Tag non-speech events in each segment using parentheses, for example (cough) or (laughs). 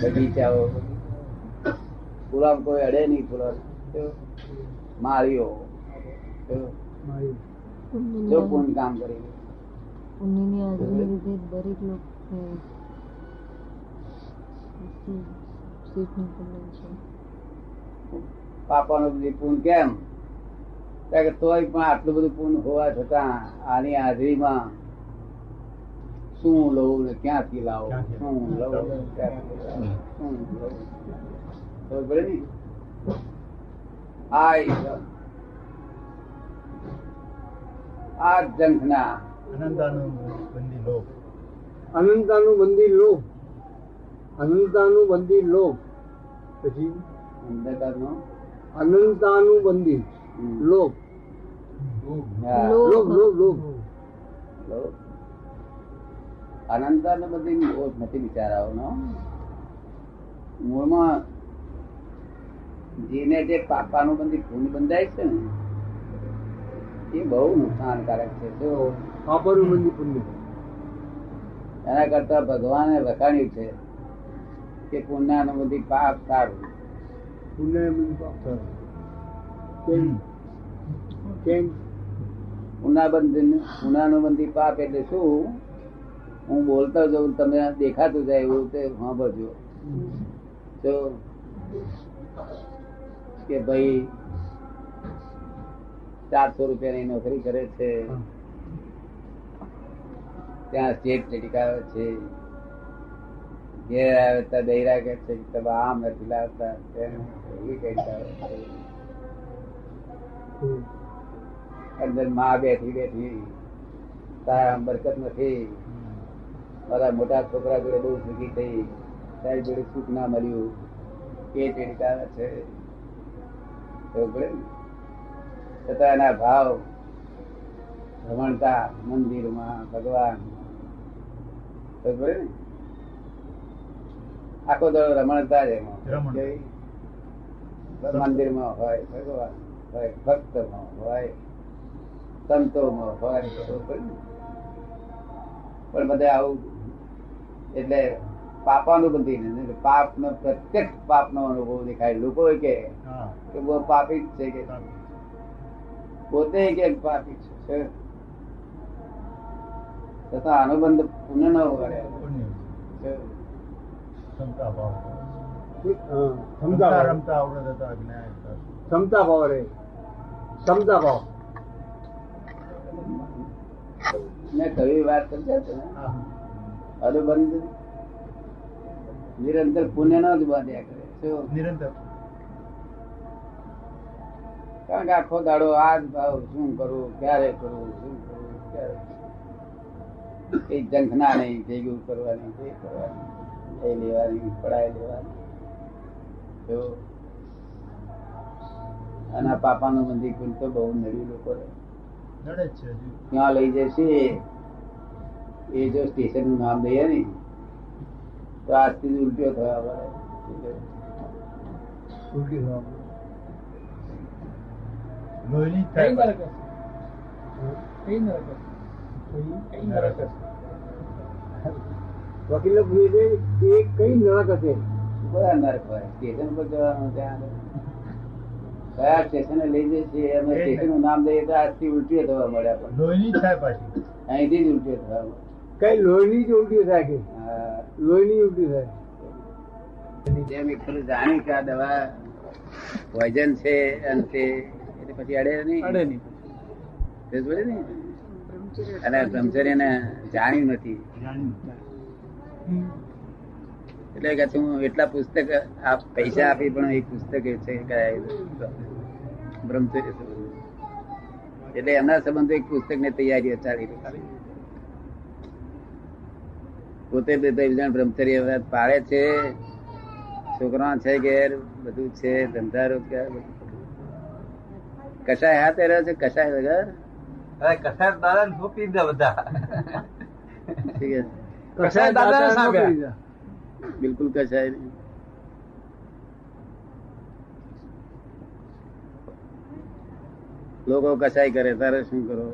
બગીચાઓ ફૂલામ કોઈ અડે નહીં ફૂલા માળીઓ. જો પૂર્ણ કામ કરી. પુણ્યની હાજરી લીધે દરેક લોકોને સીટની કલ્યાણ છે. પાપાનું બધું કેમ? કારણ કે તોય પણ આટલું બધું પૂન હોવા છતાં આની હાજરીમાં શું લઉં ને ક્યાંથી લાવો? શું લઉં ક્યાંથી શું લઉં? ને આ આ જંખના. અનંતાનું બંદી લોક અનંતાનું બંદી લોભ. અનંતાનું બંદી લોભ. પછી? અંધકારનો? અનંતાનું બંદી. લોભ. લોભ. લોભ લોભ. લોભ. ને બધી ઓછ નથી બિચારાઓનો મૂળમાં જીને જે પાપાનું બધી ખૂન બંધાય છે ને એ બહુ નુકસાનકારક છે. જો પાપાનું બંદી પુણ્ય એના કરતા ભગવાને વખાણ્યું છે કે પુણ્યાનું બધી પાપ સારું. પુણ્યાનું પાપ કેમ? કેમ? પુનાબંધ પુનાનુબંધી પાપ એટલે શું? હું બોલતો જઉં તમે દેખાતું જાય એવું તે સાંભળજો. તો કે ભાઈ, ચારસો રૂપિયાની નોકરી કરે છે. ત્યાં સ્ટેટ લટકાવે છે. ઘેર આવે ત્યાં દૈરા કે છે તમે આમ નથી લાવતા એવી કઈ અંદરમાં બેઠી બેઠી, તારા બરકત નથી. મારા મોટા છોકરા જોડે બહુ સુખી થઈ તારી જોડે સુખ ના મળ્યું એ ટેડકાવે છે. ખબર પડે ને? છતાં એના ભાવ રમણતા મંદિરમાં ભગવાન. આખો દળો રમણતા જ એમાં. મંદિરમાં હોય ભગવાન હોય ભક્તમાં હોય સંતોમાં હોય? પણ બધા આવું એટલે પાપાનું બંધી પાપ નો પ્રત્યક્ષ પાપ નો અનુભવ દેખાય. લોકો કે બહુ પાપી છે કે પોતે કે પાપી છે. તથા અનુબંધ પુણ્ય ન ક્ષમતા રમતા. ક્ષમતા ભાવ રે. ક્ષમતા ભાવ. મેં કહ્યું વાત સમજ્યા છે ને હા. નિરંતર પુણ્ય ના જ બાંધ્યા કરે. શું? નિરંતર. કારણ કે આખો દાડો આ જ ભાવ શું કરવું ક્યારે કરવું શું કરવું ક્યારે કઈ જંખના નહીં ભેગું કરવાની તે કરવાની. એ લેવાની પડાય લેવાની. તો આના પાપાનું મંદિર તો બહુ નડ્યું લોકો. નડે છે ત્યાં લઈ જશે. એ જો સ્ટેશનનું નામ દઈએ ને તો આજથી ઉલટીઓ થવા. વકીલ પૂછે છે એ કઈ નરક હશે? બધા નરક હોય. સ્ટેશન પર જવાનું ત્યાં કયા સ્ટેશને લઈ જશે અમે સ્ટેશનનું નામ દઈએ તો આજથી ઉલટીઓ થવા મળ્યા પાછી. અહીંથી જ ઉલટીઓ થવા મળે. કઈ લોહીની જ ઉલટી થાય. લોહીની ઉલટી થાય. જેમ એક ખરું જાણી કે આ દવા પોઈઝન છે અને તે એટલે પછી અડે નહીં. અડે નહીં. તે જોડે ને. અને બ્રહ્મચર્યને જાણ્યું નથી. એટલે કે હું એટલા પુસ્તક આ પૈસા આપી પણ એ પુસ્તક એ છે કે બ્રહ્મચર્ય એટલે એમના સંબંધો એક પુસ્તક ને તૈયારીઓ ચાલી રહી પોતે બે જણ બ્રહ્મચર્ય વ્રત પાડે છે. છોકરા છે ઘેર બધું છે ધંધા રોજગાર કસાય કશાય હાથે રહે છે કસાય વગર? કસાય દાદા ને સોંપી બધા. કસાય દાદા. બિલકુલ કશાય નહીં. લોકો કશાય કરે તારે શું કરો?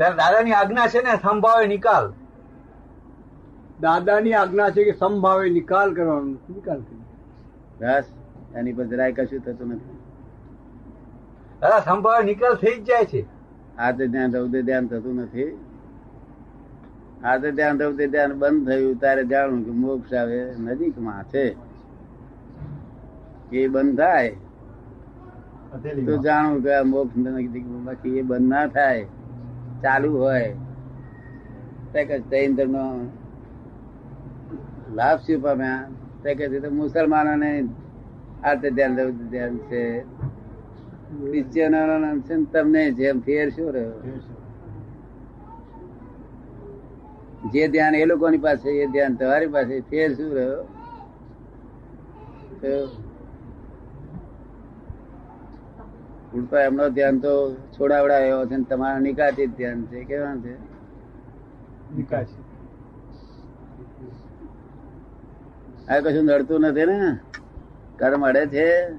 ત્યારે દાદાની આજ્ઞા છે ને સંભાવે નિકાલ. દાદાની આજ્ઞા છે કે સંભાવે નિકાલ કરવાનો. નિકાલ કરવાનો? બસ એની પર જરાય કશું થતું નથી. દાદા સંભાવે નિકાલ થઈ જ જાય છે. આ તો ધ્યાન રૌદ્ર ધ્યાન થતું નથી. આ તો ધ્યાન રૌદ્ર ધ્યાન બંધ થયું ત્યારે જાણવું કે મોક્ષ આવે નજીકમાં છે. એ બંધ થાય. તો જાણું જાણવું કે આ મોક્ષ નજીકમાં બાકી એ બંધ ના થાય. ચાલુ હોય. પેકેજ જૈન ધર્મ લાભ શું પામ્યા પેકેજ મુસલમાનો મુસલમાનોને આ તો ધ્યાન ધ્યાન છે. ક્રિશ્ચિયનો છે તમને જેમ ફેર શું રહ્યો? જે ધ્યાન એ લોકોની પાસે, એ ધ્યાન તમારી પાસે, ફેર શું રહ્યો? તો એમનો ધ્યાન તો છોડાવડાયો છે તમારા નિકાતી ધ્યાન છે કેવા છે? આ કશું નડતું નથી ને? કર્મ અડે છે?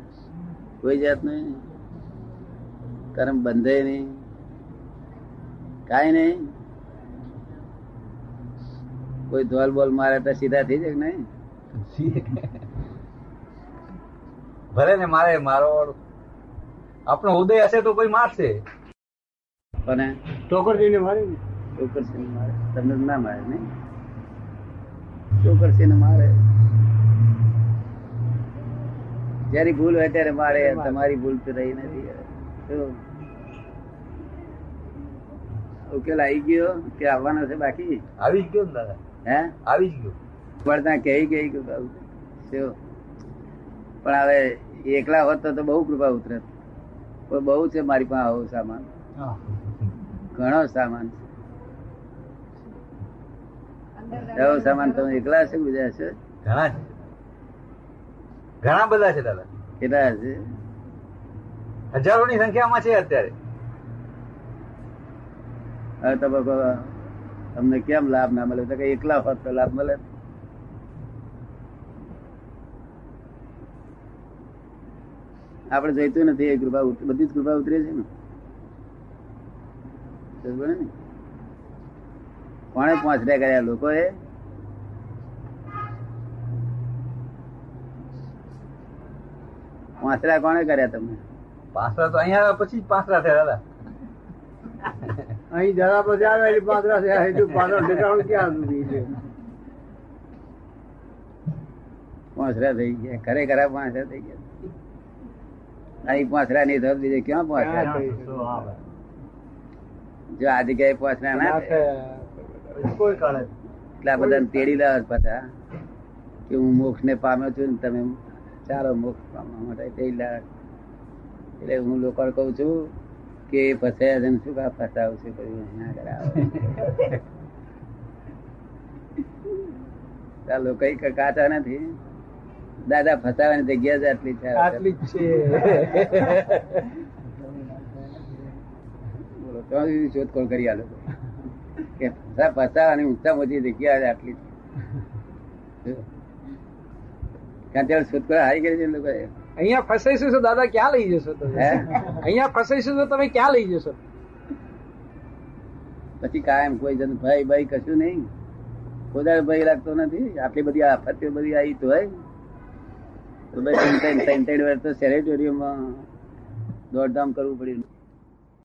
કોઈ જાત નહીં કર્મ બંધે નહીં. કાઈ નહીં. કોઈ ધોલ બોલ મારે તો સીધા થઈ જાય કે નહીં? ભલે ને મારે મારો આપણો ઉદય હશે તો કોઈ મારશે. અને ટોકર જઈને મારે ટોકર છે મારે. તમને ના મારે નહીં. ચોકરસી ને મારે. જયારે ભૂલ હોય ત્યારે મારે. તમારી ભૂલ તો રહી નથી. ઉકેલ આવી ગયો કે આવવાનો છે બાકી? આવી જ ગયો ને દાદા. હે? આવી જ ગયો. પણ ત્યાં કહી ગઈ કે પણ હવે એકલા હોત તો બહુ કૃપા ઉતરત બહુ છે મારી પાસે આવો સામાન. ઘણો સામાન એવો સામાન તમે એકલા છે બીજા છે ઘણા છે. ઘણા બધા છે દાદા. કેટલા છે હજારોની સંખ્યામાં છે અત્યારે. હવે તમે તમને કેમ લાભ ના મળે? તો કે એકલા હોત તો લાભ મળે. આપણે જઈતું નથી એ કૃપા બધી જ કૃપા ઉતરે છે ને. કોણે પહોંચડ્યા કર્યા લોકોએ? પાછળ કોણે કર્યા તમે પાસરા તો અહીંયા આવ્યા પછી પાસરા થયા દાદા. અહીં જરા પછી આવે એટલે પાંદડા થયા એટલું પાછળ ઠેકાણું ક્યાં સુધી છે? પોંસરા થઈ ગયા ખરેખર પોંસરા થઈ ગયા. અહીં પોંસરા નહીં થયું બીજે ક્યાં પોંસરા જો આ જગ્યાએ પોંસરા ના એટલા બધા તેડી લાવે પાછા. કે હું મોક્ષ ને પામ્યો છું ને તમે ચાલો મોક્ષ પામવા માટે તેડી લાવે એટલે હું લોકો કઉ છું કે ફસાયા છે શું કા ફસાવું છું કર્યું ના કરાવે. (laughs) ચાલો કઈ કાચા નથી. દાદા ફસાવાની જગ્યા જ આટલી છે. આટલી છે. શોધખોળ કરી આ લોકો કે ફસાવાની ઊંચા મોટી જગ્યા આટલી છે. કારણ શોધખોળ હારી કરી છે લોકો અહીંયા ફસાઈશું તો દાદા ક્યાં લઈ જશો તમે? અહીંયા ફસાઈશું તો તમે ક્યાં લઈ જશો? પછી કાયમ કોઈ જન ભાઈ ભાઈ કશું નહીં. કોઈ ભય લાગતો નથી. આટલી બધી આફત બધી આવી તો હોય. તો બે ત્રણ ત્રણ ત્રણ ત્રણ વર્ષ તો સેરેટોરિયમમાં દોડધામ કરવું પડ્યું.